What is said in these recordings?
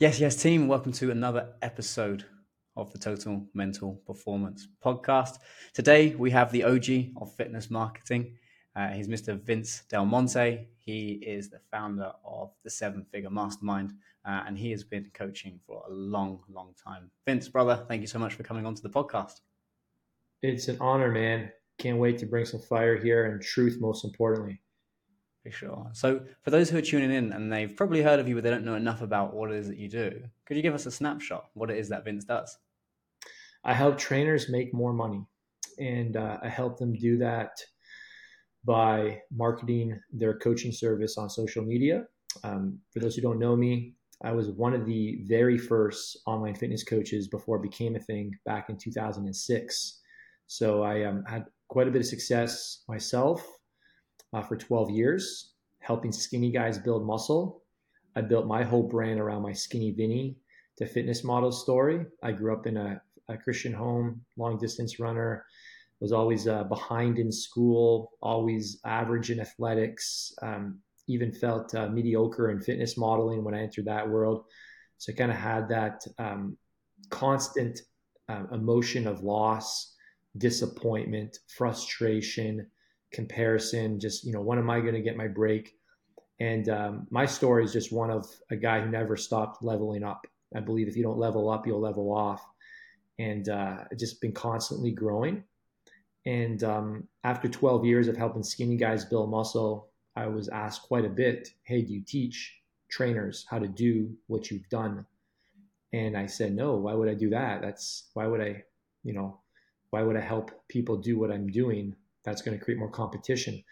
Yes, yes, team. Welcome to another episode of the Total Mental Performance Podcast. Today we have the OG of fitness marketing. Uh, he's Mr. Vince Del Monte. He is the founder of the Seven Figure Mastermind, uh, and he has been coaching for a long, long time. Vince, brother, thank you so much for coming onto the podcast. It's an honor, man. Can't wait to bring some fire here and truth, most importantly. For sure. So, for those who are tuning in and they've probably heard of you, but they don't know enough about what it is that you do, could you give us a snapshot what it is that Vince does? I help trainers make more money, and uh, I help them do that by marketing their coaching service on social media. Um, for those who don't know me, I was one of the very first online fitness coaches before it became a thing back in 2006. So I um, had quite a bit of success myself uh, for 12 years, helping skinny guys build muscle. I built my whole brand around my skinny Vinny to fitness model story. I grew up in a, a Christian home, long distance runner, was always uh, behind in school, always average in athletics, um, even felt uh, mediocre in fitness modeling when I entered that world. So I kind of had that um, constant uh, emotion of loss, disappointment, frustration, comparison, just, you know, when am I going to get my break? And um, my story is just one of a guy who never stopped leveling up. I believe if you don't level up, you'll level off. And uh, just been constantly growing. And um, after 12 years of helping skinny guys build muscle, I was asked quite a bit, Hey, do you teach trainers how to do what you've done? And I said, No, why would I do that? That's why would I, you know, why would I help people do what I'm doing? That's going to create more competition.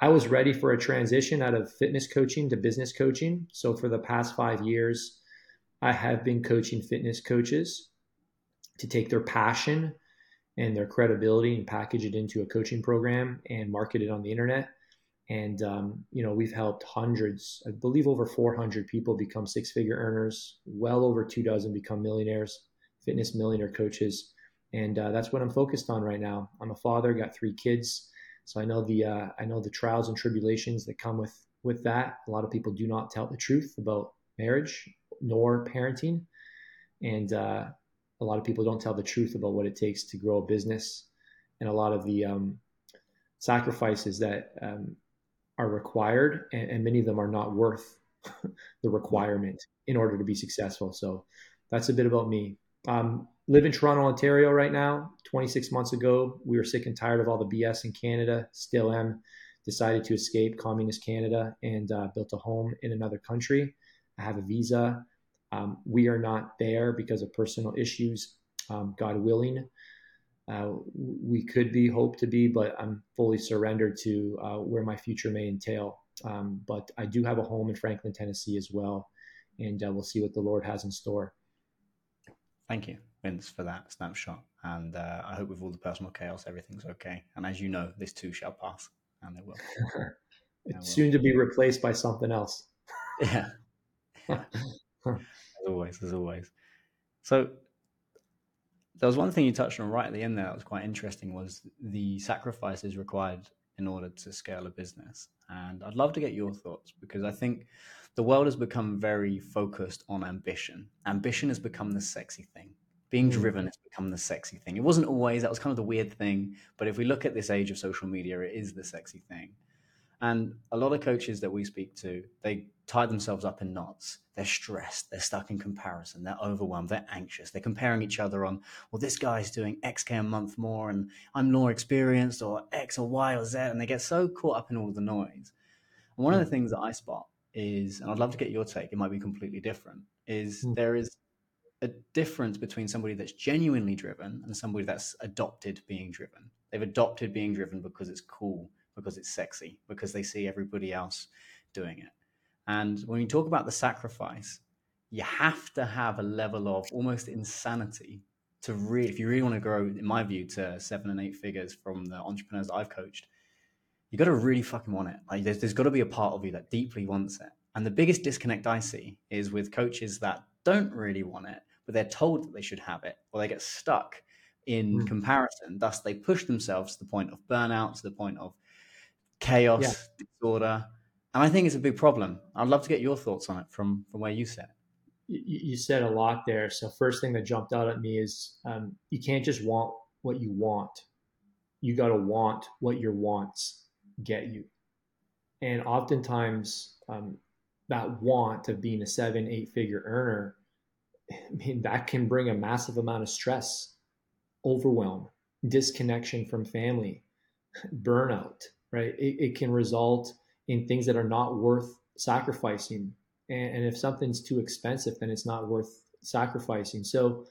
I was ready for a transition out of fitness coaching to business coaching. So for the past five years, I have been coaching fitness coaches to take their passion and their credibility and package it into a coaching program and market it on the internet. And um, you know, we've helped hundreds, I believe, over 400 people become six-figure earners. Well over two dozen become millionaires, fitness millionaire coaches and uh, that's what I'm focused on right now. I'm a father, got three kids, so I know the uh, I know the trials and tribulations that come with with that. A lot of people do not tell the truth about marriage nor parenting, and uh, a lot of people don't tell the truth about what it takes to grow a business, and a lot of the um, sacrifices that um, are required, and, and many of them are not worth the requirement in order to be successful. So that's a bit about me. Um, live in Toronto, Ontario right now. 26 months ago, we were sick and tired of all the BS in Canada. Still am. Decided to escape communist Canada and uh, built a home in another country. I have a visa. Um, we are not there because of personal issues. Um, God willing, uh, we could be, hope to be, but I'm fully surrendered to uh, where my future may entail. Um, but I do have a home in Franklin, Tennessee as well, and uh, we'll see what the Lord has in store. Thank you, Vince, for that snapshot. And uh, I hope with all the personal chaos, everything's okay. And as you know, this too shall pass, and it will. it's soon to be replaced by something else. yeah. as always, as always. So there was one thing you touched on right at the end there that was quite interesting was the sacrifices required in order to scale a business. And I'd love to get your thoughts because I think the world has become very focused on ambition. Ambition has become the sexy thing. Being hmm. driven has become the sexy thing. It wasn't always, that was kind of the weird thing. But if we look at this age of social media, it is the sexy thing. And a lot of coaches that we speak to, they tie themselves up in knots. They're stressed. They're stuck in comparison. They're overwhelmed. They're anxious. They're comparing each other on, well, this guy's doing X K a month more and I'm more experienced or X or Y or Z. And they get so caught up in all the noise. And one of the hmm. things that I spot is, and I'd love to get your take, it might be completely different, is mm. there is a difference between somebody that's genuinely driven and somebody that's adopted being driven. They've adopted being driven because it's cool, because it's sexy, because they see everybody else doing it. And when you talk about the sacrifice, you have to have a level of almost insanity to really, if you really want to grow, in my view, to seven and eight figures from the entrepreneurs I've coached, you got to really fucking want it. Like there's, there's got to be a part of you that deeply wants it. And the biggest disconnect I see is with coaches that don't really want it, but they're told that they should have it, or they get stuck in mm. comparison. Thus, they push themselves to the point of burnout, to the point of chaos, yeah. disorder. And I think it's a big problem. I'd love to get your thoughts on it from from where you sit. you, you, said a lot there. So first thing that jumped out at me is um, you can't just want what you want. You got to want what your wants get you. And oftentimes, um, that want of being a seven, eight figure earner, I mean, that can bring a massive amount of stress, overwhelm, disconnection from family, burnout, right? It, it can result in things that are not worth sacrificing. And, and if something's too expensive, then it's not worth sacrificing. So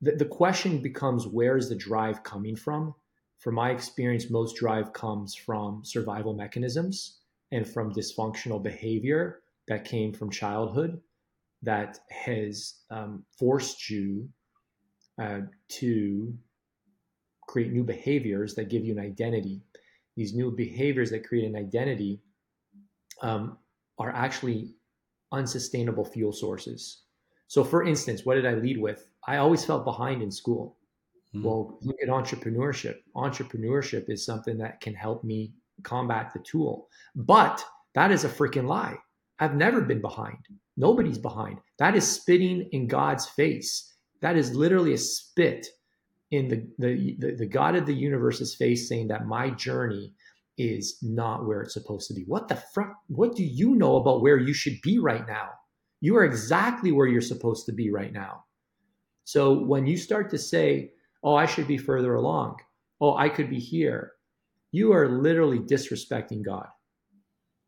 the, the question becomes where is the drive coming from? From my experience, most drive comes from survival mechanisms and from dysfunctional behavior that came from childhood that has um, forced you uh, to create new behaviors that give you an identity. These new behaviors that create an identity um, are actually unsustainable fuel sources. So, for instance, what did I lead with? I always felt behind in school. Mm. Well, look at entrepreneurship. Entrepreneurship is something that can help me combat the tool. But that is a freaking lie. I've never been behind. Nobody's behind. That is spitting in God's face. That is literally a spit in the, the, the, the God of the universe's face saying that my journey is not where it's supposed to be. What the fuck? What do you know about where you should be right now? You are exactly where you're supposed to be right now. So when you start to say, oh, I should be further along, oh, I could be here, you are literally disrespecting God.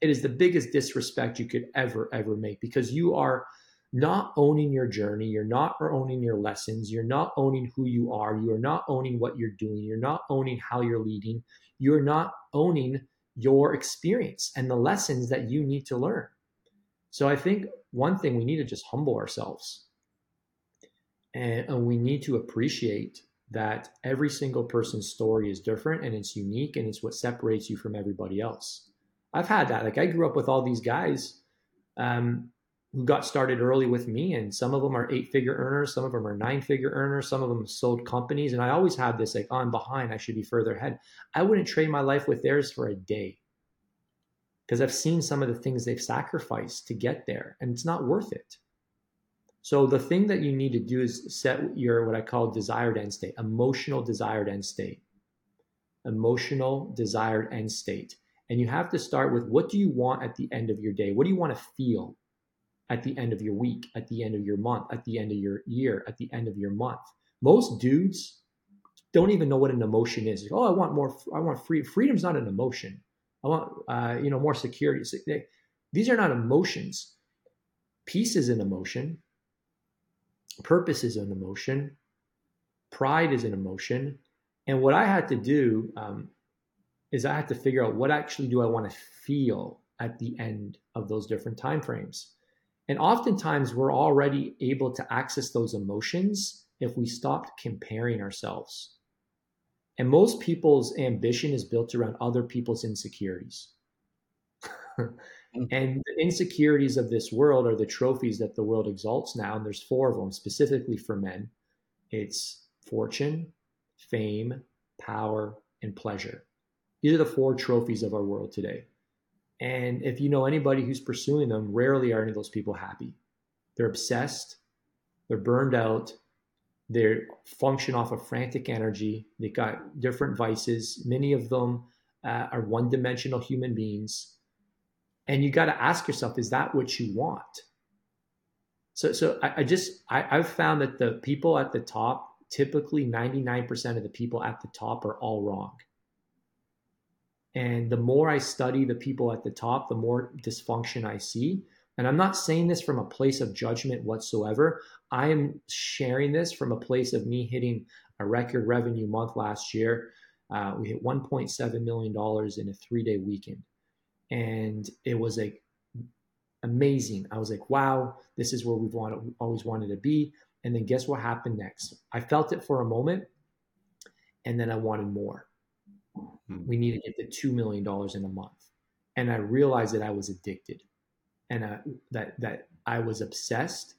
It is the biggest disrespect you could ever, ever make because you are not owning your journey. You're not owning your lessons. You're not owning who you are. You are not owning what you're doing. You're not owning how you're leading. You're not owning your experience and the lessons that you need to learn. So I think one thing we need to just humble ourselves and, and we need to appreciate that every single person's story is different and it's unique and it's what separates you from everybody else. I've had that. Like I grew up with all these guys um, who got started early with me, and some of them are eight figure earners, some of them are nine figure earners, some of them sold companies. And I always had this like, oh, I'm behind, I should be further ahead. I wouldn't trade my life with theirs for a day because I've seen some of the things they've sacrificed to get there, and it's not worth it. So the thing that you need to do is set your what I call desired end state, emotional desired end state. Emotional desired end state. And you have to start with what do you want at the end of your day? What do you want to feel? at the end of your week, at the end of your month, at the end of your year, at the end of your month. Most dudes don't even know what an emotion is. Oh, I want more. I want free. Freedom's not an emotion. I want, uh, you know, more security. These are not emotions. Peace is an emotion. Purpose is an emotion. Pride is an emotion. And what I had to do um, is I have to figure out what actually do I want to feel at the end of those different time frames. And oftentimes we're already able to access those emotions if we stopped comparing ourselves. And most people's ambition is built around other people's insecurities. Mm. and the insecurities of this world are the trophies that the world exalts now. And there's four of them specifically for men it's fortune, fame, power, and pleasure. These are the four trophies of our world today. And if you know anybody who's pursuing them, rarely are any of those people happy. They're obsessed, they're burned out, they function off of frantic energy, they've got different vices. Many of them uh, are one dimensional human beings. And you got to ask yourself, is that what you want? So, so I, I just, I, I've found that the people at the top, typically 99% of the people at the top are all wrong and the more I study the people at the top, the more dysfunction I see. And I'm not saying this from a place of judgment whatsoever. I am sharing this from a place of me hitting a record revenue month last year. Uh, we hit $1.7 million in a three day weekend. And it was like amazing. I was like, wow, this is where we've wanted, always wanted to be. And then guess what happened next? I felt it for a moment and then I wanted more. Hmm. We need to get to $2 million in a month. And I realized that I was addicted and uh, that, that I was obsessed.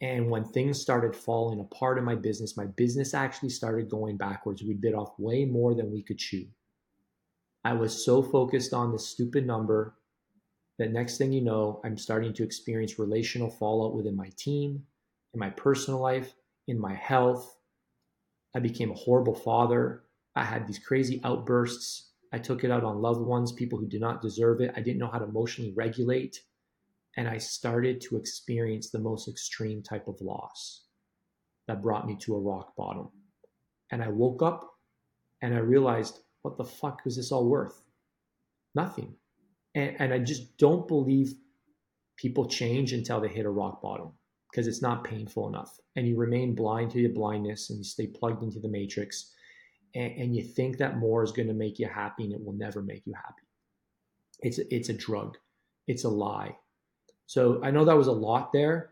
And when things started falling apart in my business, my business actually started going backwards. We bit off way more than we could chew. I was so focused on the stupid number that next thing you know, I'm starting to experience relational fallout within my team. in my personal life, in my health. I became a horrible father. I had these crazy outbursts. I took it out on loved ones, people who did not deserve it. I didn't know how to emotionally regulate. And I started to experience the most extreme type of loss that brought me to a rock bottom. And I woke up and I realized, what the fuck was this all worth? Nothing. And, and I just don't believe people change until they hit a rock bottom because it's not painful enough. And you remain blind to your blindness and you stay plugged into the matrix. And, and you think that more is going to make you happy and it will never make you happy. It's, it's a drug, it's a lie. So I know that was a lot there,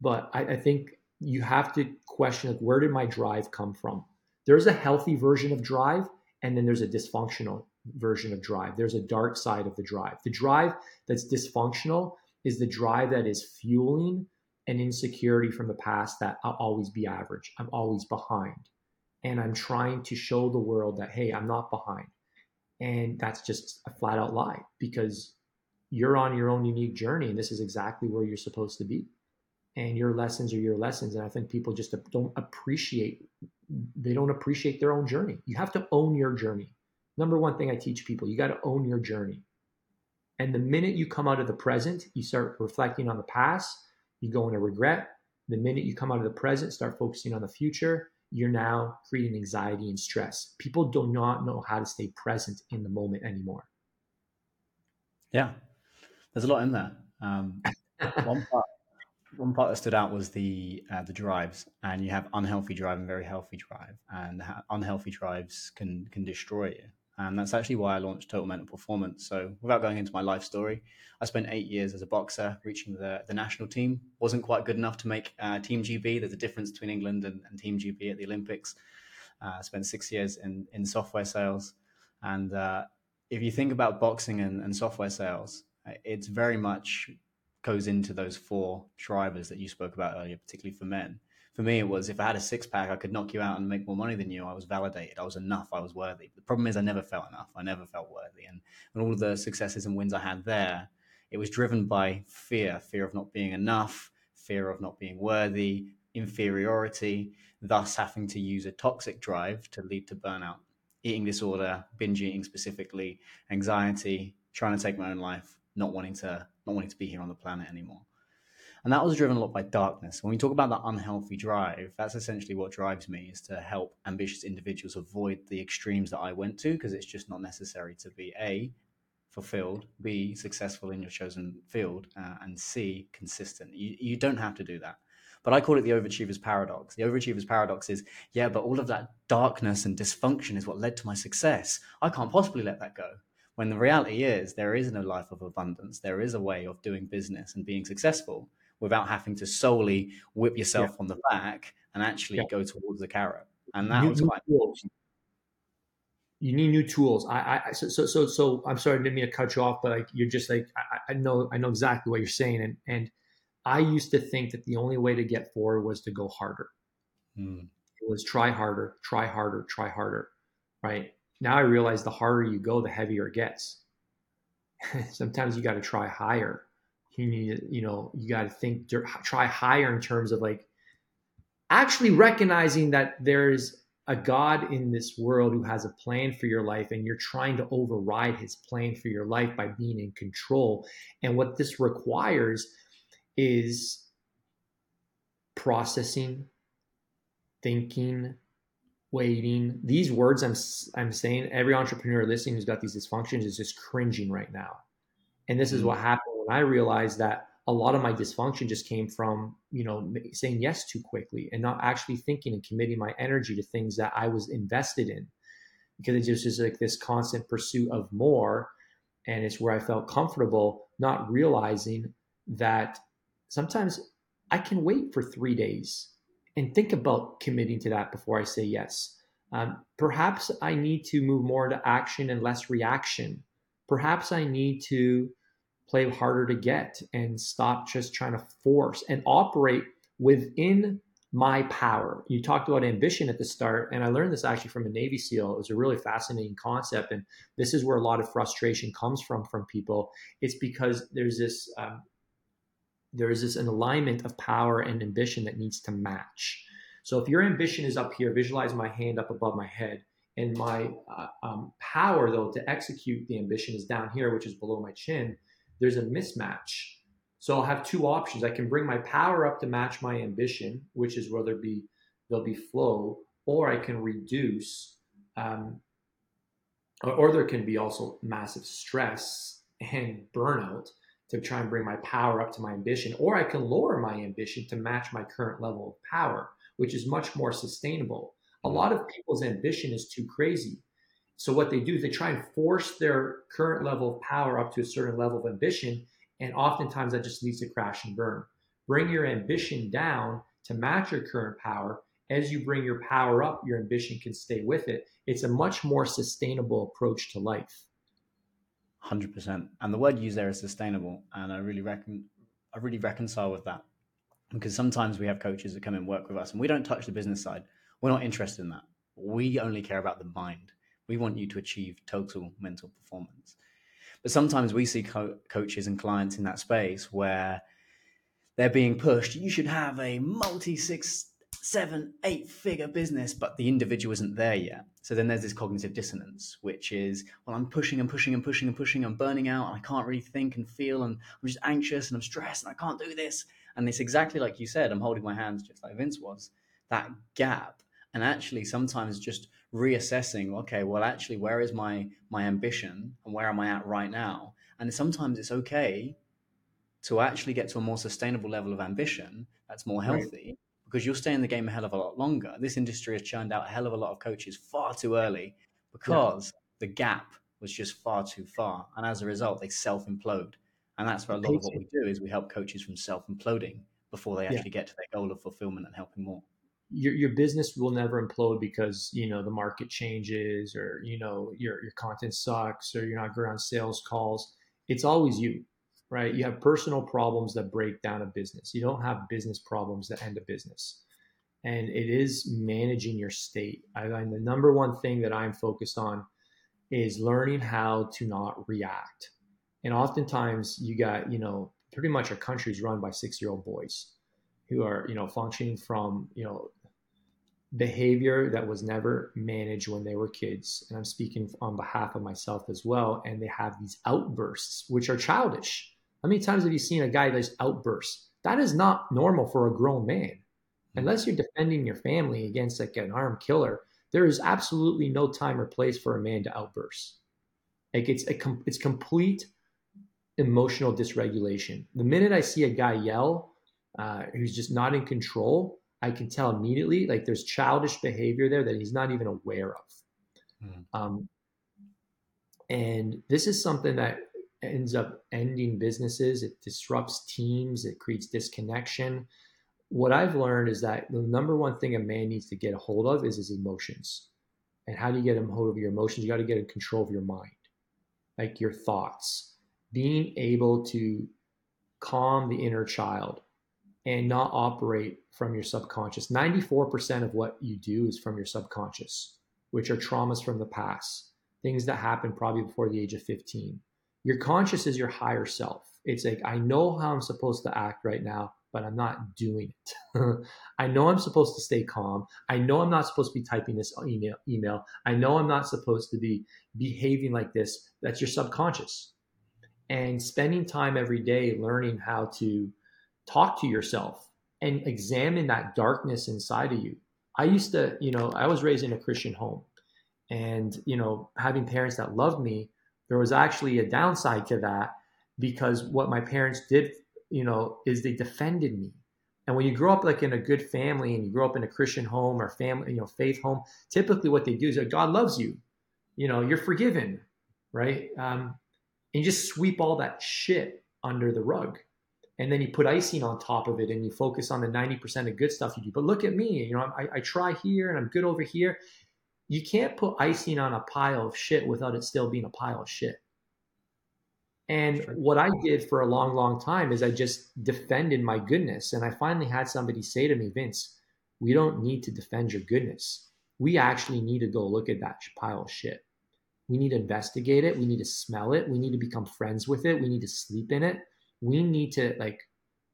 but I, I think you have to question like, where did my drive come from? There's a healthy version of drive, and then there's a dysfunctional version of drive. There's a dark side of the drive. The drive that's dysfunctional is the drive that is fueling an insecurity from the past that I'll always be average. I'm always behind. And I'm trying to show the world that, hey, I'm not behind. And that's just a flat out lie because you're on your own unique journey and this is exactly where you're supposed to be. And your lessons are your lessons. And i think people just don't appreciate they don't appreciate their own journey. You have to own your journey. Number one thing i teach people you got to own your journey. And the minute you come out of the present you start reflecting on the past you go into regret. The minute you come out of the present start focusing on the future you're now creating anxiety and stress. People do not know how to stay present in the moment anymore. Yeah. There's a lot in there. Um, one part one part that stood out was the uh, the drives, and you have unhealthy drive and very healthy drive, and unhealthy drives can can destroy you. And that's actually why I launched Total Mental Performance. So, without going into my life story, I spent eight years as a boxer, reaching the, the national team. wasn't quite good enough to make uh, Team GB. There's a difference between England and, and Team GB at the Olympics. Uh, spent six years in in software sales, and uh, if you think about boxing and, and software sales, it's very much goes into those four drivers that you spoke about earlier, particularly for men. For me, it was if I had a six pack, I could knock you out and make more money than you. I was validated. I was enough. I was worthy. The problem is, I never felt enough. I never felt worthy. And, and all the successes and wins I had there, it was driven by fear fear of not being enough, fear of not being worthy, inferiority, thus having to use a toxic drive to lead to burnout, eating disorder, binge eating specifically, anxiety, trying to take my own life, not wanting to not wanting to be here on the planet anymore. And that was driven a lot by darkness. When we talk about that unhealthy drive, that's essentially what drives me is to help ambitious individuals avoid the extremes that I went to because it's just not necessary to be A, fulfilled, B, successful in your chosen field, uh, and C, consistent. You, you don't have to do that. But I call it the overachiever's paradox. The overachiever's paradox is, yeah, but all of that darkness and dysfunction is what led to my success. I can't possibly let that go. When the reality is, there is no life of abundance. There is a way of doing business and being successful without having to solely whip yourself yeah. on the back and actually yeah. go towards the carrot. And that new, was quite. You need new tools. I, I, so, so, so, so I'm sorry, I didn't mean to cut you off, but like you're just like, I, I know, I know exactly what you're saying. And, and I used to think that the only way to get forward was to go harder. Mm. It was try harder, try harder, try harder. Right now I realize the harder you go, the heavier it gets. Sometimes you got to try higher. You need, you know, you got to think, try higher in terms of like actually recognizing that there's a God in this world who has a plan for your life, and you're trying to override his plan for your life by being in control. And what this requires is processing, thinking, waiting. These words I'm I'm saying, every entrepreneur listening who's got these dysfunctions is just cringing right now. And this is what mm. I realized that a lot of my dysfunction just came from, you know, saying yes too quickly and not actually thinking and committing my energy to things that I was invested in. Because it just is like this constant pursuit of more. And it's where I felt comfortable not realizing that sometimes I can wait for three days and think about committing to that before I say yes. Um, perhaps I need to move more into action and less reaction. Perhaps I need to play harder to get and stop just trying to force and operate within my power. You talked about ambition at the start, and I learned this actually from a Navy SEAL. It was a really fascinating concept, and this is where a lot of frustration comes from from people. It's because there's this um, there is this an alignment of power and ambition that needs to match. So if your ambition is up here, visualize my hand up above my head, and my uh, um, power though to execute the ambition is down here, which is below my chin. There's a mismatch. So I'll have two options. I can bring my power up to match my ambition, which is whether be there'll be flow, or I can reduce, um, or, or there can be also massive stress and burnout to try and bring my power up to my ambition, or I can lower my ambition to match my current level of power, which is much more sustainable. A lot of people's ambition is too crazy. So what they do is they try and force their current level of power up to a certain level of ambition, and oftentimes that just leads to crash and burn. Bring your ambition down to match your current power. As you bring your power up, your ambition can stay with it. It's a much more sustainable approach to life. Hundred percent. And the word used there is sustainable, and I really reckon I really reconcile with that because sometimes we have coaches that come and work with us, and we don't touch the business side. We're not interested in that. We only care about the mind. We want you to achieve total mental performance. But sometimes we see co- coaches and clients in that space where they're being pushed. You should have a multi six seven, eight figure business, but the individual isn't there yet. So then there's this cognitive dissonance, which is, well, I'm pushing and pushing and pushing and pushing, I'm burning out, and I can't really think and feel, and I'm just anxious and I'm stressed and I can't do this. And it's exactly like you said, I'm holding my hands just like Vince was. That gap. And actually sometimes just reassessing, okay, well actually where is my my ambition and where am I at right now? And sometimes it's okay to actually get to a more sustainable level of ambition that's more healthy. Right because you'll stay in the game a hell of a lot longer. This industry has churned out a hell of a lot of coaches far too early because yeah. the gap was just far too far. And as a result, they self implode. And that's where a lot of what we do is we help coaches from self imploding before they actually yeah. get to their goal of fulfillment and helping more. Your, your business will never implode because you know the market changes or you know your your content sucks or you're not good on sales calls. It's always you right? You have personal problems that break down a business. You don't have business problems that end a business. And it is managing your state. I find the number one thing that I'm focused on is learning how to not react. And oftentimes you got, you know, pretty much our country's run by six year old boys who are, you know, functioning from, you know, behavior that was never managed when they were kids. And I'm speaking on behalf of myself as well. And they have these outbursts, which are childish how many times have you seen a guy that's outbursts? That is not normal for a grown man. Hmm. Unless you're defending your family against like an armed killer, there is absolutely no time or place for a man to outburst. Like it's a, it's complete emotional dysregulation. The minute I see a guy yell, uh, who's just not in control, I can tell immediately like there's childish behavior there that he's not even aware of. Mm. Um, and this is something that ends up ending businesses. It disrupts teams. It creates disconnection. What I've learned is that the number one thing a man needs to get a hold of is his emotions. And how do you get a hold of your emotions? You got to get in control of your mind, like your thoughts. Being able to calm the inner child and not operate from your subconscious. 94% of what you do is from your subconscious, which are traumas from the past, things that happened probably before the age of 15 your conscious is your higher self. It's like, I know how I'm supposed to act right now, but I'm not doing it. I know I'm supposed to stay calm. I know I'm not supposed to be typing this email, email. I know I'm not supposed to be behaving like this. That's your subconscious. And spending time every day learning how to talk to yourself and examine that darkness inside of you. I used to, you know, I was raised in a Christian home and, you know, having parents that loved me, there was actually a downside to that because what my parents did, you know, is they defended me. And when you grow up like in a good family and you grow up in a Christian home or family, you know, faith home, typically what they do is like, God loves you, you know, you're forgiven, right? Um, and you just sweep all that shit under the rug. And then you put icing on top of it and you focus on the 90% of good stuff you do. But look at me, you know, I, I try here and I'm good over here you can't put icing on a pile of shit without it still being a pile of shit. And sure. what I did for a long, long time is I just defended my goodness. And I finally had somebody say to me, Vince, we don't need to defend your goodness. We actually need to go look at that pile of shit. We need to investigate it. We need to smell it. We need to become friends with it. We need to sleep in it. We need to like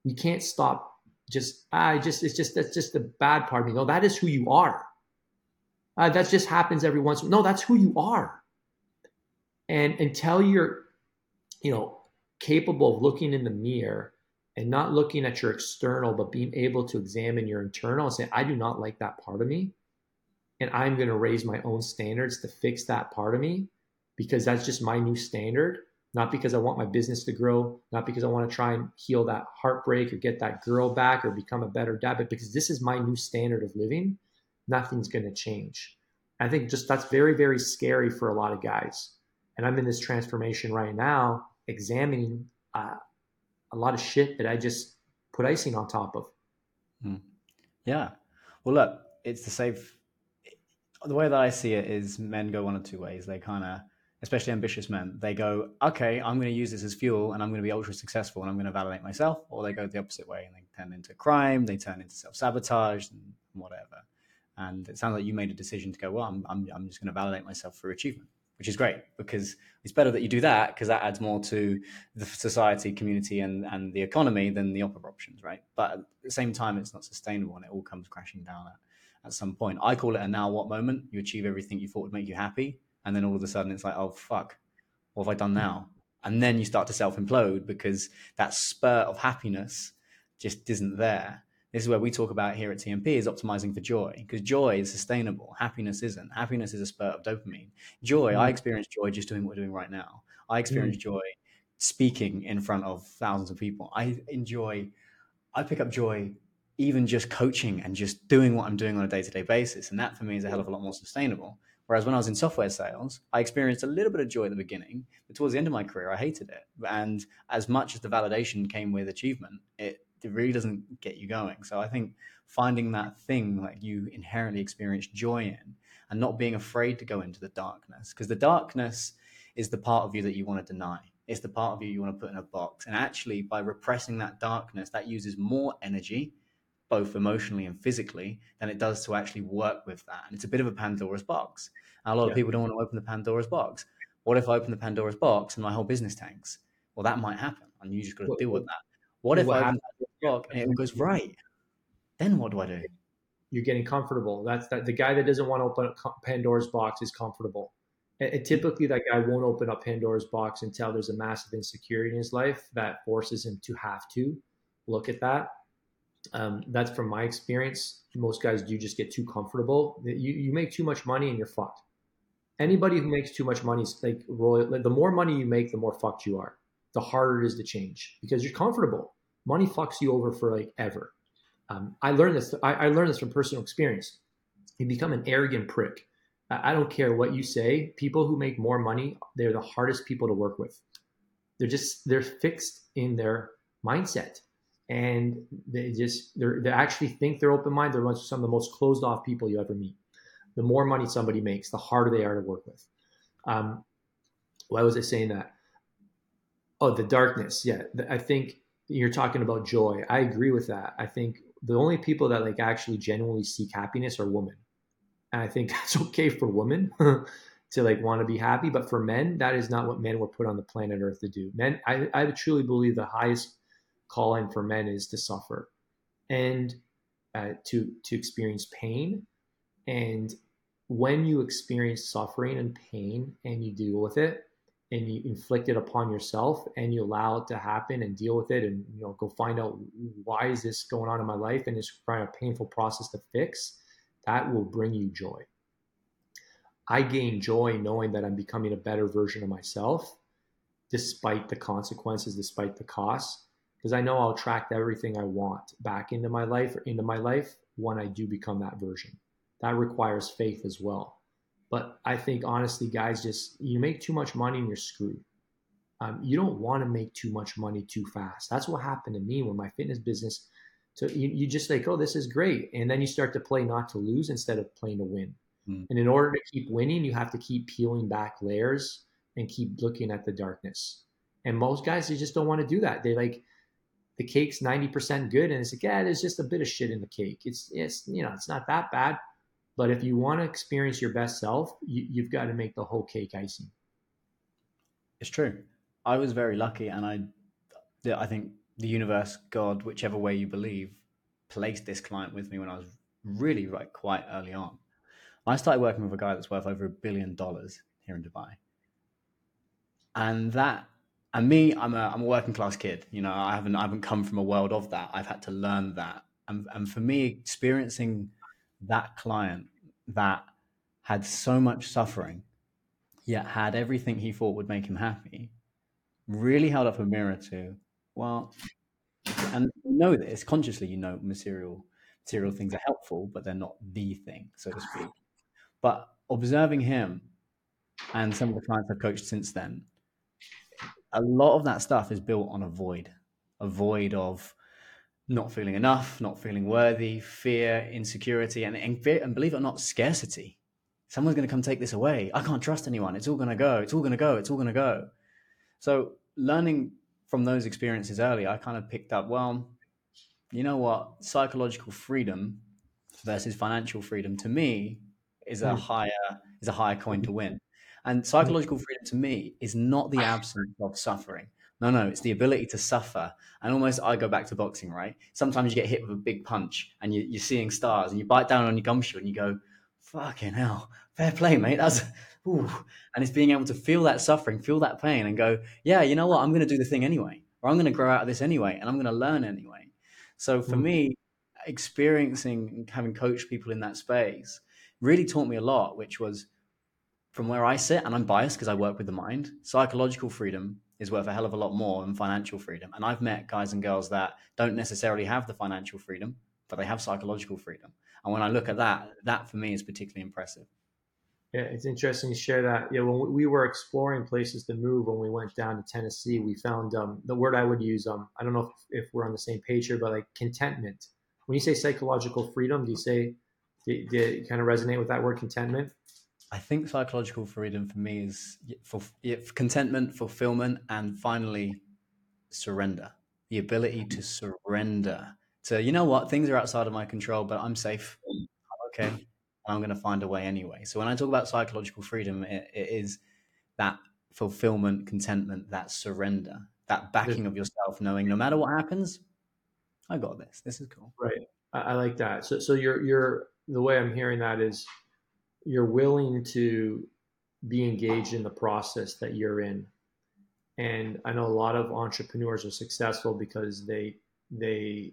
We can't stop just I just it's just that's just the bad part of me. No, that is who you are. Uh, that just happens every once. No, that's who you are. And until you're, you know, capable of looking in the mirror and not looking at your external, but being able to examine your internal and say, I do not like that part of me. And I'm going to raise my own standards to fix that part of me because that's just my new standard. Not because I want my business to grow, not because I want to try and heal that heartbreak or get that girl back or become a better dad, but because this is my new standard of living, nothing's going to change. I think just that's very, very scary for a lot of guys. And I'm in this transformation right now, examining uh, a lot of shit that I just put icing on top of. Mm. Yeah. Well, look, it's the safe. The way that I see it is men go one of two ways. They kind of, especially ambitious men, they go, okay, I'm going to use this as fuel and I'm going to be ultra successful and I'm going to validate myself. Or they go the opposite way and they turn into crime, they turn into self sabotage and whatever. And it sounds like you made a decision to go, well, I'm, I'm, I'm just going to validate myself through achievement which is great because it's better that you do that because that adds more to the society, community, and and the economy than the opera options, right? But at the same time, it's not sustainable and it all comes crashing down at, at some point. I call it a now what moment. You achieve everything you thought would make you happy, and then all of a sudden it's like, oh fuck, what have I done now? And then you start to self implode because that spurt of happiness just isn't there this is where we talk about here at TMP is optimizing for joy because joy is sustainable. Happiness isn't. Happiness is a spurt of dopamine. Joy, mm. I experience joy just doing what we're doing right now. I experience mm. joy speaking in front of thousands of people. I enjoy, I pick up joy even just coaching and just doing what I'm doing on a day to day basis. And that for me is a hell of a lot more sustainable. Whereas when I was in software sales, I experienced a little bit of joy at the beginning, but towards the end of my career, I hated it. And as much as the validation came with achievement, it it really doesn't get you going. So I think finding that thing like you inherently experience joy in and not being afraid to go into the darkness because the darkness is the part of you that you want to deny. It's the part of you you want to put in a box. And actually, by repressing that darkness, that uses more energy, both emotionally and physically, than it does to actually work with that. And it's a bit of a Pandora's box. And a lot yeah. of people don't want to open the Pandora's box. What if I open the Pandora's box and my whole business tanks? Well, that might happen. And you just got to deal with that. What if what I open the box and it goes right? Then what do I do? You're getting comfortable. That's that. The guy that doesn't want to open up Pandora's box is comfortable. And typically, that guy won't open up Pandora's box until there's a massive insecurity in his life that forces him to have to look at that. Um, that's from my experience. Most guys do just get too comfortable. You, you make too much money and you're fucked. Anybody who makes too much money is like, like the more money you make, the more fucked you are the harder it is to change because you're comfortable. Money fucks you over for like ever. Um, I learned this. I, I, learned this from personal experience. You become an arrogant prick. I don't care what you say. People who make more money, they're the hardest people to work with. They're just they're fixed in their mindset, and they just they they actually think they're open minded. They're some of the most closed off people you ever meet. The more money somebody makes, the harder they are to work with. Um, why was I saying that? Oh, the darkness. Yeah, I think you're talking about joy. I agree with that. I think the only people that like actually genuinely seek happiness are women, and I think that's okay for women to like want to be happy. But for men, that is not what men were put on the planet Earth to do. Men, I, I truly believe the highest calling for men is to suffer and uh, to to experience pain. And when you experience suffering and pain and you deal with it and you inflict it upon yourself and you allow it to happen and deal with it and you know go find out why is this going on in my life and it's kind of a painful process to fix that will bring you joy. I gain joy knowing that i'm becoming a better version of myself despite the consequences despite the costs because i know i'll attract everything i want back into my life or into my life when i do become that version that requires faith as well but I think honestly, guys, just you make too much money and you're screwed. Um, you don't want to make too much money too fast. That's what happened to me when my fitness business. So you, you just like, oh, this is great, and then you start to play not to lose instead of playing to win. Mm. And in order to keep winning, you have to keep peeling back layers and keep looking at the darkness. And most guys, they just don't want to do that. They like the cake's ninety percent good, and it's like, yeah, there's just a bit of shit in the cake. It's it's you know, it's not that bad. But if you want to experience your best self, you, you've got to make the whole cake icing. It's true. I was very lucky, and I, I think the universe, God, whichever way you believe, placed this client with me when I was really like quite early on. I started working with a guy that's worth over a billion dollars here in Dubai. And that and me, I'm a I'm a working class kid. You know, I haven't I haven't come from a world of that. I've had to learn that. And and for me, experiencing that client that had so much suffering, yet had everything he thought would make him happy, really held up a mirror to, well, and you know this consciously, you know material material things are helpful, but they're not the thing, so to speak. But observing him and some of the clients I've coached since then, a lot of that stuff is built on a void, a void of not feeling enough, not feeling worthy, fear, insecurity, and, and, and believe it or not, scarcity. Someone's going to come take this away. I can't trust anyone. It's all going to go. It's all going to go. It's all going to go. So, learning from those experiences early, I kind of picked up, well, you know what? Psychological freedom versus financial freedom to me is a mm. higher is a higher coin to win. And psychological freedom to me is not the absence of suffering. No, no, it's the ability to suffer. And almost, I go back to boxing, right? Sometimes you get hit with a big punch and you, are seeing stars and you bite down on your gumshoe and you go, fucking hell, fair play, mate. That's, ooh. And it's being able to feel that suffering, feel that pain and go, yeah, you know what? I'm going to do the thing anyway, or I'm going to grow out of this anyway, and I'm going to learn anyway. So for mm. me, experiencing having coached people in that space really taught me a lot, which was from where I sit, and I'm biased because I work with the mind, psychological freedom is worth a hell of a lot more than financial freedom. And I've met guys and girls that don't necessarily have the financial freedom, but they have psychological freedom. And when I look at that, that for me is particularly impressive. Yeah, it's interesting to share that. Yeah, when we were exploring places to move, when we went down to Tennessee, we found um, the word I would use. Um, I don't know if, if we're on the same page here, but like contentment. When you say psychological freedom, do you say do, do you kind of resonate with that word contentment? I think psychological freedom for me is for contentment, fulfillment, and finally surrender. The ability to surrender to you know what things are outside of my control, but I'm safe. I'm okay. I'm going to find a way anyway. So when I talk about psychological freedom, it, it is that fulfillment, contentment, that surrender, that backing of yourself, knowing no matter what happens, I got this. This is cool. Right. I, I like that. So so you're you're the way I'm hearing that is you're willing to be engaged in the process that you're in. And I know a lot of entrepreneurs are successful because they they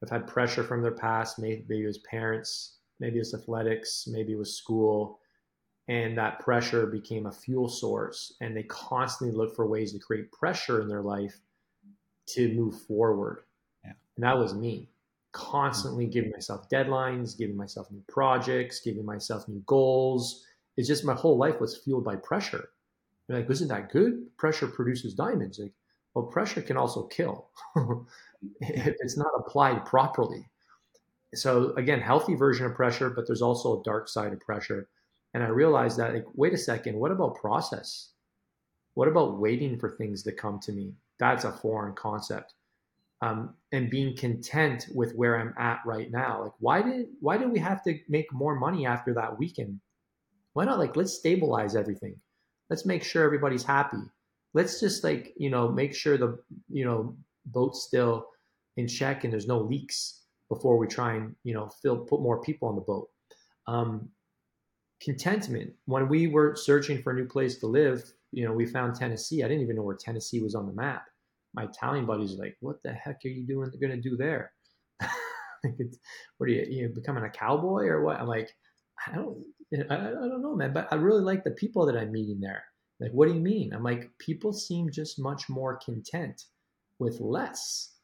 have had pressure from their past, maybe it was parents, maybe it was athletics, maybe it was school, and that pressure became a fuel source. And they constantly look for ways to create pressure in their life to move forward. Yeah. And that was me constantly giving myself deadlines, giving myself new projects, giving myself new goals. It's just my whole life was fueled by pressure. You're like, isn't that good? Pressure produces diamonds. Like, well, pressure can also kill if it's not applied properly. So again, healthy version of pressure, but there's also a dark side of pressure. And I realized that, like, wait a second, what about process? What about waiting for things to come to me? That's a foreign concept um, and being content with where I'm at right now. Like, why did why did we have to make more money after that weekend? Why not like let's stabilize everything. Let's make sure everybody's happy. Let's just like you know make sure the you know boat's still in check and there's no leaks before we try and you know fill put more people on the boat. Um, contentment. When we were searching for a new place to live, you know, we found Tennessee. I didn't even know where Tennessee was on the map my Italian buddies are like, "What the heck are you doing? Going to do there? what are you, you becoming a cowboy or what?" I'm like, I don't, I, I don't know, man. But I really like the people that I'm meeting there. Like, what do you mean? I'm like, people seem just much more content with less.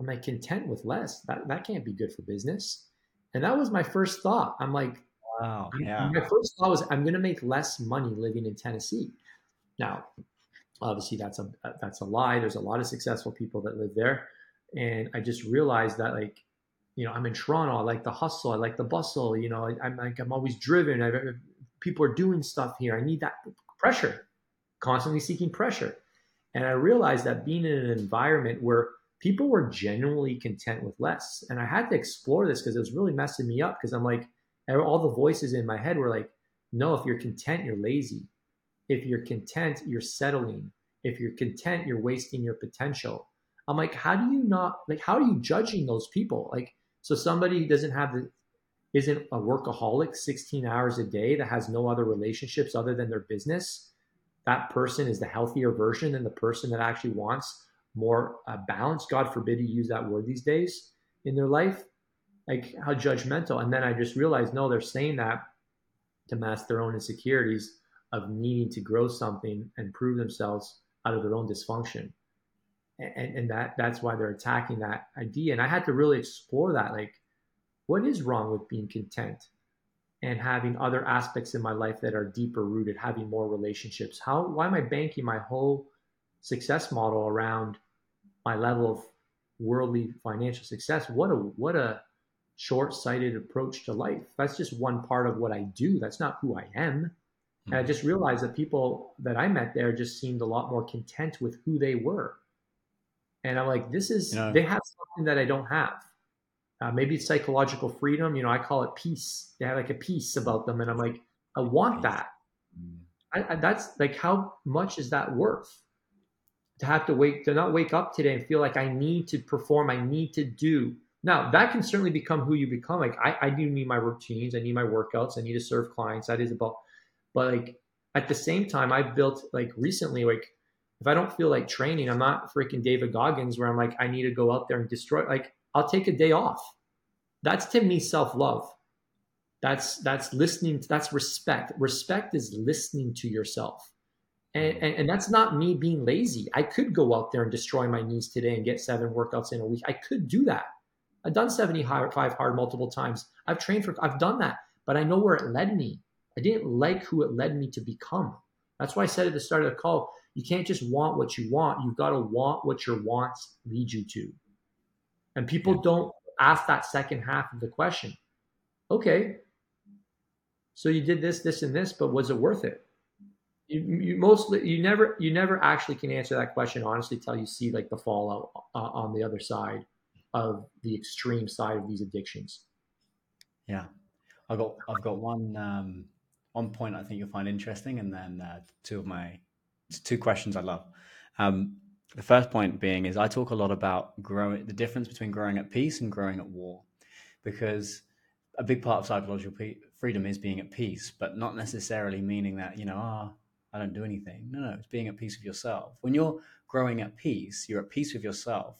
I'm like, content with less. That that can't be good for business. And that was my first thought. I'm like, wow, yeah. My first thought was, I'm going to make less money living in Tennessee. Now, Obviously, that's a that's a lie. There's a lot of successful people that live there, and I just realized that like, you know, I'm in Toronto. I like the hustle. I like the bustle. You know, I, am like I'm always driven. I, people are doing stuff here. I need that pressure, constantly seeking pressure, and I realized that being in an environment where people were genuinely content with less, and I had to explore this because it was really messing me up. Because I'm like, all the voices in my head were like, no, if you're content, you're lazy if you're content, you're settling. If you're content, you're wasting your potential. I'm like, how do you not like? How are you judging those people? Like, so somebody doesn't have the isn't a workaholic 16 hours a day that has no other relationships other than their business that person is the healthier version than the person that actually wants more uh, balance god forbid you use that word these days in their life like how judgmental and then i just realized no they're saying that to mask their own insecurities of needing to grow something and prove themselves out of their own dysfunction. And, and that that's why they're attacking that idea. And i had to really explore that like what is wrong with being content and having other aspects in my life that are deeper rooted having more relationships? How why am i banking my whole success model around my level of worldly financial success? What a what a short-sighted approach to life. That's just one part of what i do. That's not who i am and i mm-hmm. just realized that people that i met there just seemed a lot more content with who they were and i'm like this is you know, they have something that i don't have uh, maybe it's psychological freedom. You know, I call it peace. They have like a peace about them, and I'm like, I want that. Mm. I, I, that's like, how much is that worth? To have to wake, to not wake up today and feel like I need to perform, I need to do. Now that can certainly become who you become. Like I, I do need my routines, I need my workouts, I need to serve clients. That is about, but like at the same time, I've built like recently, like if I don't feel like training, I'm not freaking David Goggins where I'm like, I need to go out there and destroy. Like I'll take a day off. That's to me self love. That's that's listening. To, that's respect. Respect is listening to yourself. And, mm-hmm. and, and, that's not me being lazy. I could go out there and destroy my knees today and get seven workouts in a week. I could do that. I've done 75 hard multiple times. I've trained for, I've done that, but I know where it led me. I didn't like who it led me to become. That's why I said at the start of the call, you can't just want what you want. You've got to want what your wants lead you to. And people don't ask that second half of the question. Okay, so you did this, this, and this, but was it worth it? You, you mostly, you never, you never actually can answer that question honestly till you see like the fallout uh, on the other side of the extreme side of these addictions. Yeah, I've got, I've got one, um, one point I think you'll find interesting, and then uh, two of my two questions I love. Um, the first point being is I talk a lot about growing the difference between growing at peace and growing at war, because a big part of psychological freedom is being at peace, but not necessarily meaning that you know ah oh, I don't do anything. No, no, it's being at peace with yourself. When you're growing at peace, you're at peace with yourself,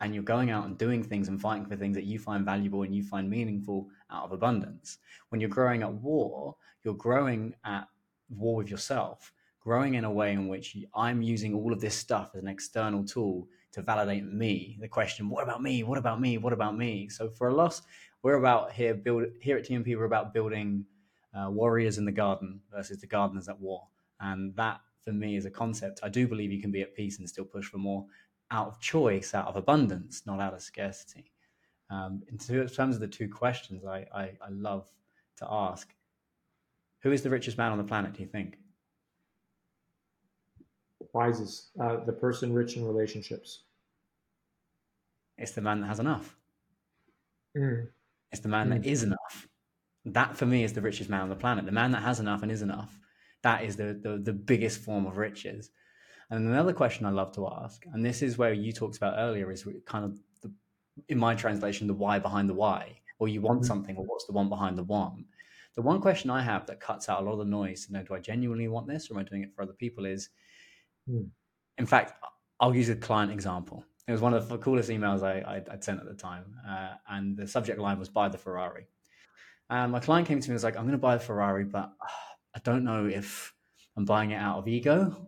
and you're going out and doing things and fighting for things that you find valuable and you find meaningful out of abundance. When you're growing at war, you're growing at war with yourself growing in a way in which I'm using all of this stuff as an external tool to validate me. The question, what about me? What about me? What about me? So for a loss, we're about here build here at TMP. We're about building uh, warriors in the garden versus the gardeners at war, and that for me is a concept. I do believe you can be at peace and still push for more out of choice, out of abundance, not out of scarcity. Um, in terms of the two questions, I, I, I love to ask: Who is the richest man on the planet? Do you think? wisest, uh, the person rich in relationships? It's the man that has enough. Mm. It's the man mm. that is enough. That for me is the richest man on the planet. The man that has enough and is enough. That is the, the, the biggest form of riches. And another question I love to ask, and this is where you talked about earlier, is kind of the, in my translation, the why behind the why, or you want mm-hmm. something, or what's the one behind the one. The one question I have that cuts out a lot of the noise, you know, do I genuinely want this, or am I doing it for other people? Is Hmm. In fact, I'll use a client example. It was one of the coolest emails I, would sent at the time, uh, and the subject line was "Buy the Ferrari." And my client came to me and was like, "I'm going to buy a Ferrari, but uh, I don't know if I'm buying it out of ego,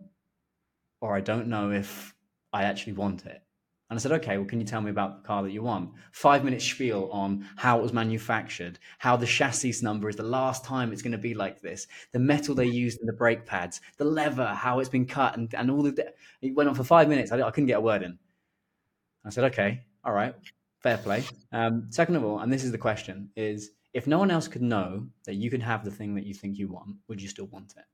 or I don't know if I actually want it." And I said, okay, well, can you tell me about the car that you want? Five minute spiel on how it was manufactured, how the chassis number is the last time it's going to be like this, the metal they used in the brake pads, the lever, how it's been cut, and, and all the. De- it went on for five minutes. I, I, couldn't get a word in. I said, okay, all right, fair play. Um, second of all, and this is the question: is if no one else could know that you can have the thing that you think you want, would you still want it?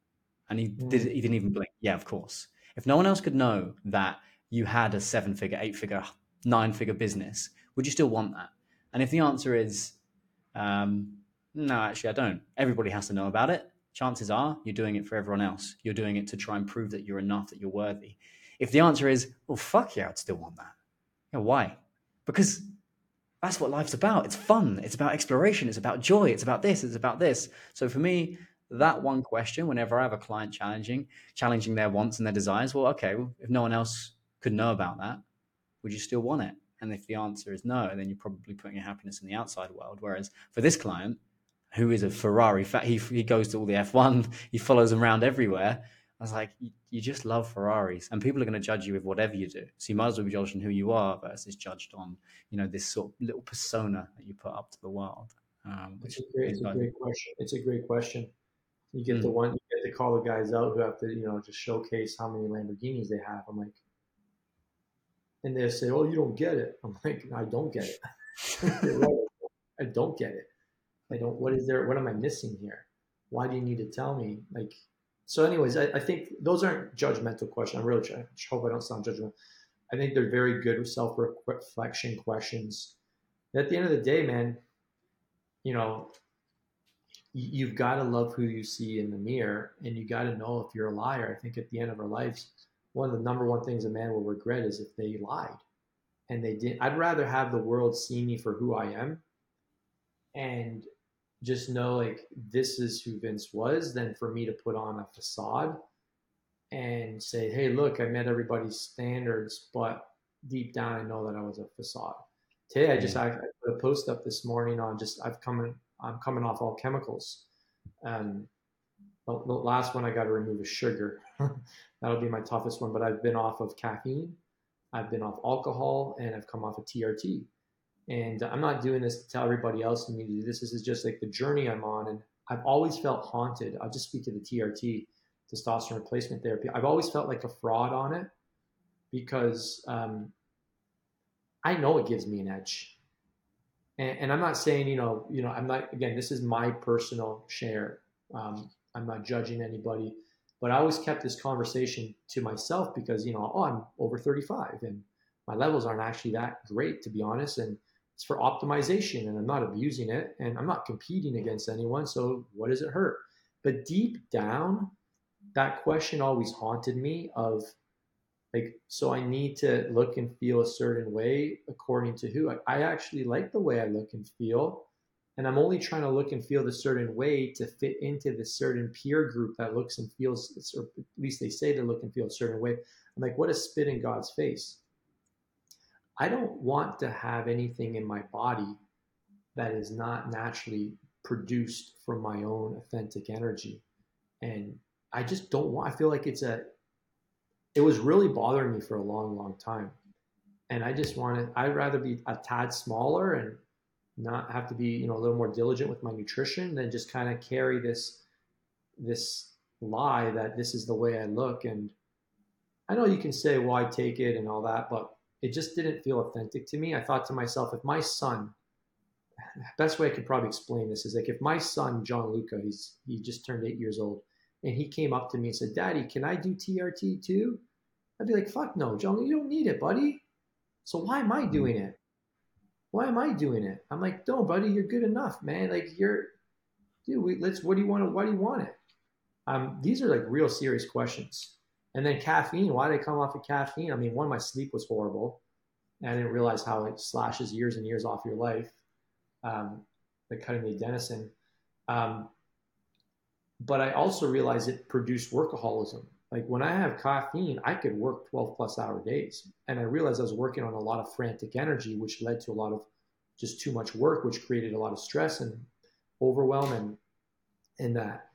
And he did. He didn't even blink. Yeah, of course. If no one else could know that you had a seven figure, eight figure, nine figure business, would you still want that? And if the answer is um, no, actually, I don't, everybody has to know about it. Chances are you're doing it for everyone else. You're doing it to try and prove that you're enough, that you're worthy. If the answer is, well, fuck yeah, I'd still want that. Yeah, why? Because that's what life's about. It's fun. It's about exploration. It's about joy. It's about this. It's about this. So for me, that one question, whenever I have a client challenging, challenging their wants and their desires, well, okay, well, if no one else could know about that, would you still want it? And if the answer is no, then you're probably putting your happiness in the outside world. Whereas for this client, who is a Ferrari, he, he goes to all the F1, he follows them around everywhere. I was like, you just love Ferraris, and people are going to judge you with whatever you do. So you might as well be judged on who you are versus judged on, you know, this sort of little persona that you put up to the world. Um, it's a great, it's a great question. It's a great question. You get mm. the one, you get to call the guys out who have to, you know, just showcase how many Lamborghinis they have. I'm like, and they say, "Oh, you don't get it." I'm like, "I don't get it. I don't get it. I don't. What is there? What am I missing here? Why do you need to tell me? Like, so, anyways, I, I think those aren't judgmental questions. I'm really trying. I hope I don't sound judgmental. I think they're very good self-reflection questions. At the end of the day, man, you know, you've got to love who you see in the mirror, and you got to know if you're a liar. I think at the end of our lives, one of the number one things a man will regret is if they lied, and they didn't. I'd rather have the world see me for who I am, and just know like this is who Vince was than for me to put on a facade and say, hey, look, I met everybody's standards, but deep down I know that I was a facade. Today I just I, I put a post up this morning on just I've come I'm coming off all chemicals. Um, the, last one I got to remove is sugar. That'll be my toughest one. But I've been off of caffeine, I've been off alcohol, and I've come off of TRT. And I'm not doing this to tell everybody else you need to do this. This is just like the journey I'm on. And I've always felt haunted. I'll just speak to the TRT, testosterone replacement therapy. I've always felt like a fraud on it because um, I know it gives me an edge. And, and, I'm not saying, you know, you know, I'm not, again, this is my personal share. Um, I'm not judging anybody, but I always kept this conversation to myself because, you know, oh, I'm over 35 and my levels aren't actually that great, to be honest. And it's for optimization and I'm not abusing it and I'm not competing against anyone. So what does it hurt? But deep down, that question always haunted me of like, so I need to look and feel a certain way according to who I, I actually like the way I look and feel. And I'm only trying to look and feel the certain way to fit into the certain peer group that looks and feels, or at least they say they look and feel a certain way. I'm like, what a spit in God's face. I don't want to have anything in my body that is not naturally produced from my own authentic energy. And I just don't want, I feel like it's a, it was really bothering me for a long, long time. And I just wanted, I'd rather be a tad smaller and not have to be, you know, a little more diligent with my nutrition than just kind of carry this, this lie that this is the way I look. And I know you can say, well, I take it and all that, but it just didn't feel authentic to me. I thought to myself, if my son, best way I could probably explain this is like if my son John Luca, he's he just turned eight years old, and he came up to me and said, "Daddy, can I do TRT too?" I'd be like, "Fuck no, John, you don't need it, buddy. So why am I doing it? Why am I doing it?" I'm like, "No, buddy, you're good enough, man. Like you're, dude. We, let's. What do you want? To, why do you want it?" Um, these are like real serious questions. And then caffeine, why did I come off of caffeine? I mean, one, my sleep was horrible. And I didn't realize how it slashes years and years off your life, um, like cutting the adenosine. Um, but I also realized it produced workaholism. Like when I have caffeine, I could work 12 plus hour days. And I realized I was working on a lot of frantic energy, which led to a lot of just too much work, which created a lot of stress and overwhelm and, and that.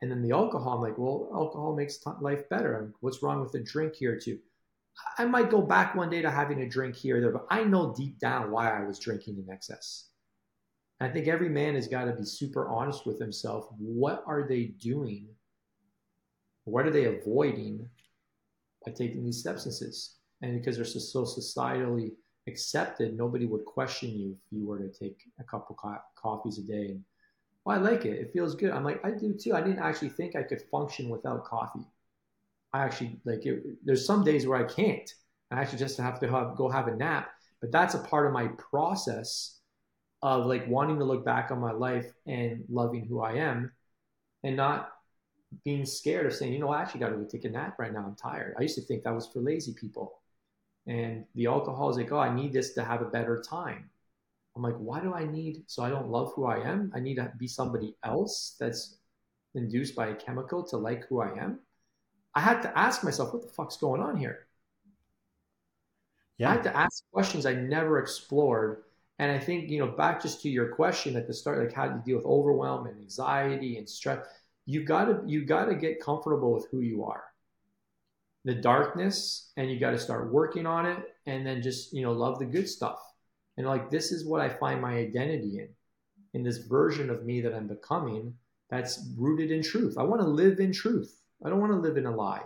And then the alcohol, I'm like, well, alcohol makes life better. What's wrong with a drink here too? I might go back one day to having a drink here or there, but I know deep down why I was drinking in excess. I think every man has got to be super honest with himself. What are they doing? What are they avoiding by taking these substances? And because they're so societally accepted, nobody would question you if you were to take a couple co- coffees a day well, I like it. It feels good. I'm like, I do too. I didn't actually think I could function without coffee. I actually like it. There's some days where I can't. I actually just have to have, go have a nap. But that's a part of my process of like wanting to look back on my life and loving who I am and not being scared of saying, you know, I actually got to go take a nap right now. I'm tired. I used to think that was for lazy people. And the alcohol is like, oh, I need this to have a better time. I'm like, why do I need, so I don't love who I am? I need to be somebody else that's induced by a chemical to like who I am. I had to ask myself, what the fuck's going on here? Yeah. I had to ask questions I never explored. And I think, you know, back just to your question at the start, like how do you deal with overwhelm and anxiety and stress? You gotta you gotta get comfortable with who you are. The darkness, and you gotta start working on it, and then just, you know, love the good stuff. And like this is what I find my identity in, in this version of me that I'm becoming that's rooted in truth. I want to live in truth. I don't want to live in a lie.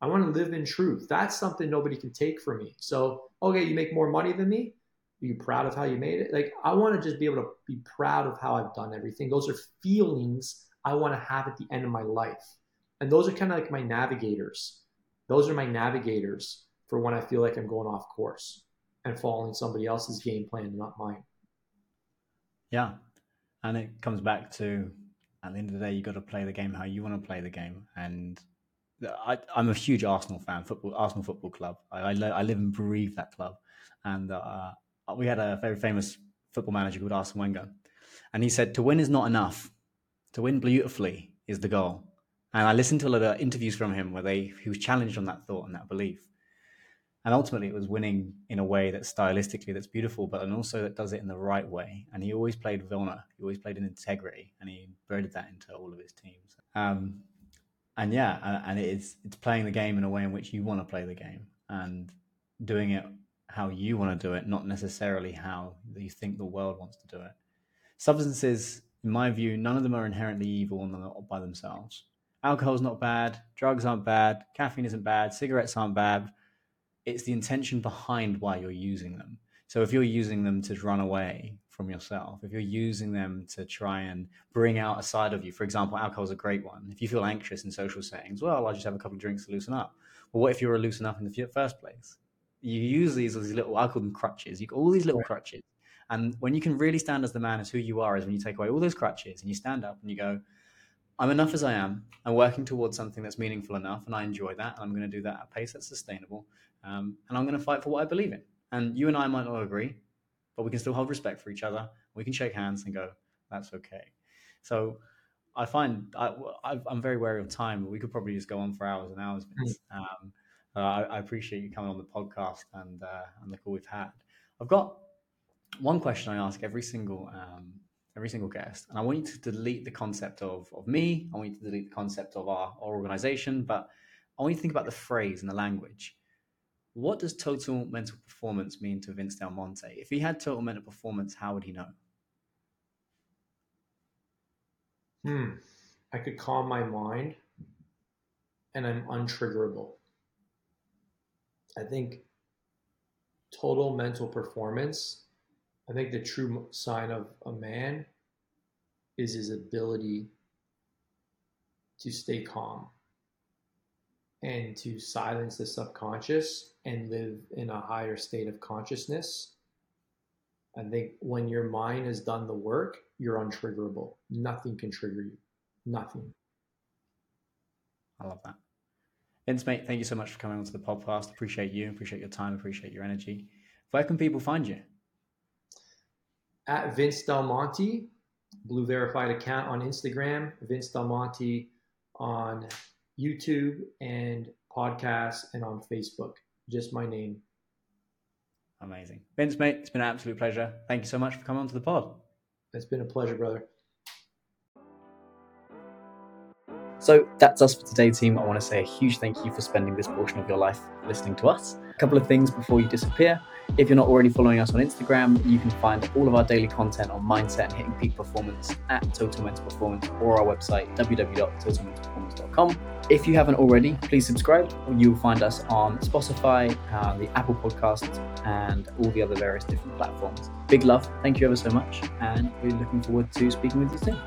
I want to live in truth. That's something nobody can take from me. So, okay, you make more money than me. Are you proud of how you made it? Like, I want to just be able to be proud of how I've done everything. Those are feelings I want to have at the end of my life. And those are kind of like my navigators. Those are my navigators for when I feel like I'm going off course and following somebody else's game plan, not mine. Yeah. And it comes back to at the end of the day, you got to play the game how you want to play the game. And I, am a huge Arsenal fan, football, Arsenal Football Club. I, I, I live and breathe that club. And uh, we had a very famous football manager called Arsene Wenger, and he said, "To win is not enough. To win beautifully is the goal." And I listened to a lot of interviews from him where they he was challenged on that thought and that belief. And ultimately, it was winning in a way that's stylistically that's beautiful, but and also that does it in the right way. And he always played Vilna. He always played in integrity, and he bred that into all of his teams. Um, and yeah, and it's it's playing the game in a way in which you want to play the game and doing it how you want to do it, not necessarily how you think the world wants to do it. Substances, in my view, none of them are inherently evil by themselves. Alcohol's not bad, drugs aren't bad, caffeine isn't bad, cigarettes aren't bad it's the intention behind why you're using them. So if you're using them to run away from yourself, if you're using them to try and bring out a side of you, for example, alcohol is a great one. If you feel anxious in social settings, well, I'll just have a couple of drinks to loosen up. Well, what if you were loosen up in the first place? You use these as little, I call them crutches. You all these little crutches. And when you can really stand as the man as who you are, is when you take away all those crutches and you stand up and you go, I'm enough as I am. I'm working towards something that's meaningful enough, and I enjoy that. And I'm going to do that at a pace that's sustainable. Um, and I'm going to fight for what I believe in. And you and I might not agree, but we can still hold respect for each other. We can shake hands and go, that's okay. So I find I, am very wary of time, we could probably just go on for hours and hours. Hmm. Um, uh, I, I, appreciate you coming on the podcast and uh, and the call we've had. I've got one question I ask every single um, every single guest, and I want you to delete the concept of of me. I want you to delete the concept of our, our organization, but I want you to think about the phrase and the language. What does total mental performance mean to Vince Del Monte? If he had total mental performance, how would he know? Hmm. I could calm my mind and I'm untriggerable. I think total mental performance, I think the true sign of a man is his ability to stay calm and to silence the subconscious and live in a higher state of consciousness. I think when your mind has done the work, you're untriggerable. Nothing can trigger you. Nothing. I love that. Vince, mate, thank you so much for coming onto the podcast. Appreciate you. Appreciate your time. Appreciate your energy. Where can people find you? At Vince Del Monte, Blue Verified account on Instagram, Vince Del Monte on YouTube and podcasts and on Facebook. Just my name. Amazing. Vince, mate, it's been an absolute pleasure. Thank you so much for coming on to the pod. It's been a pleasure, brother. So that's us for today, team. I want to say a huge thank you for spending this portion of your life listening to us. A couple of things before you disappear. If you're not already following us on Instagram, you can find all of our daily content on mindset and hitting peak performance at Total Mental Performance or our website, www.totalmentalperformance.com. If you haven't already, please subscribe. You'll find us on Spotify, uh, the Apple Podcasts, and all the other various different platforms. Big love. Thank you ever so much. And we're looking forward to speaking with you soon.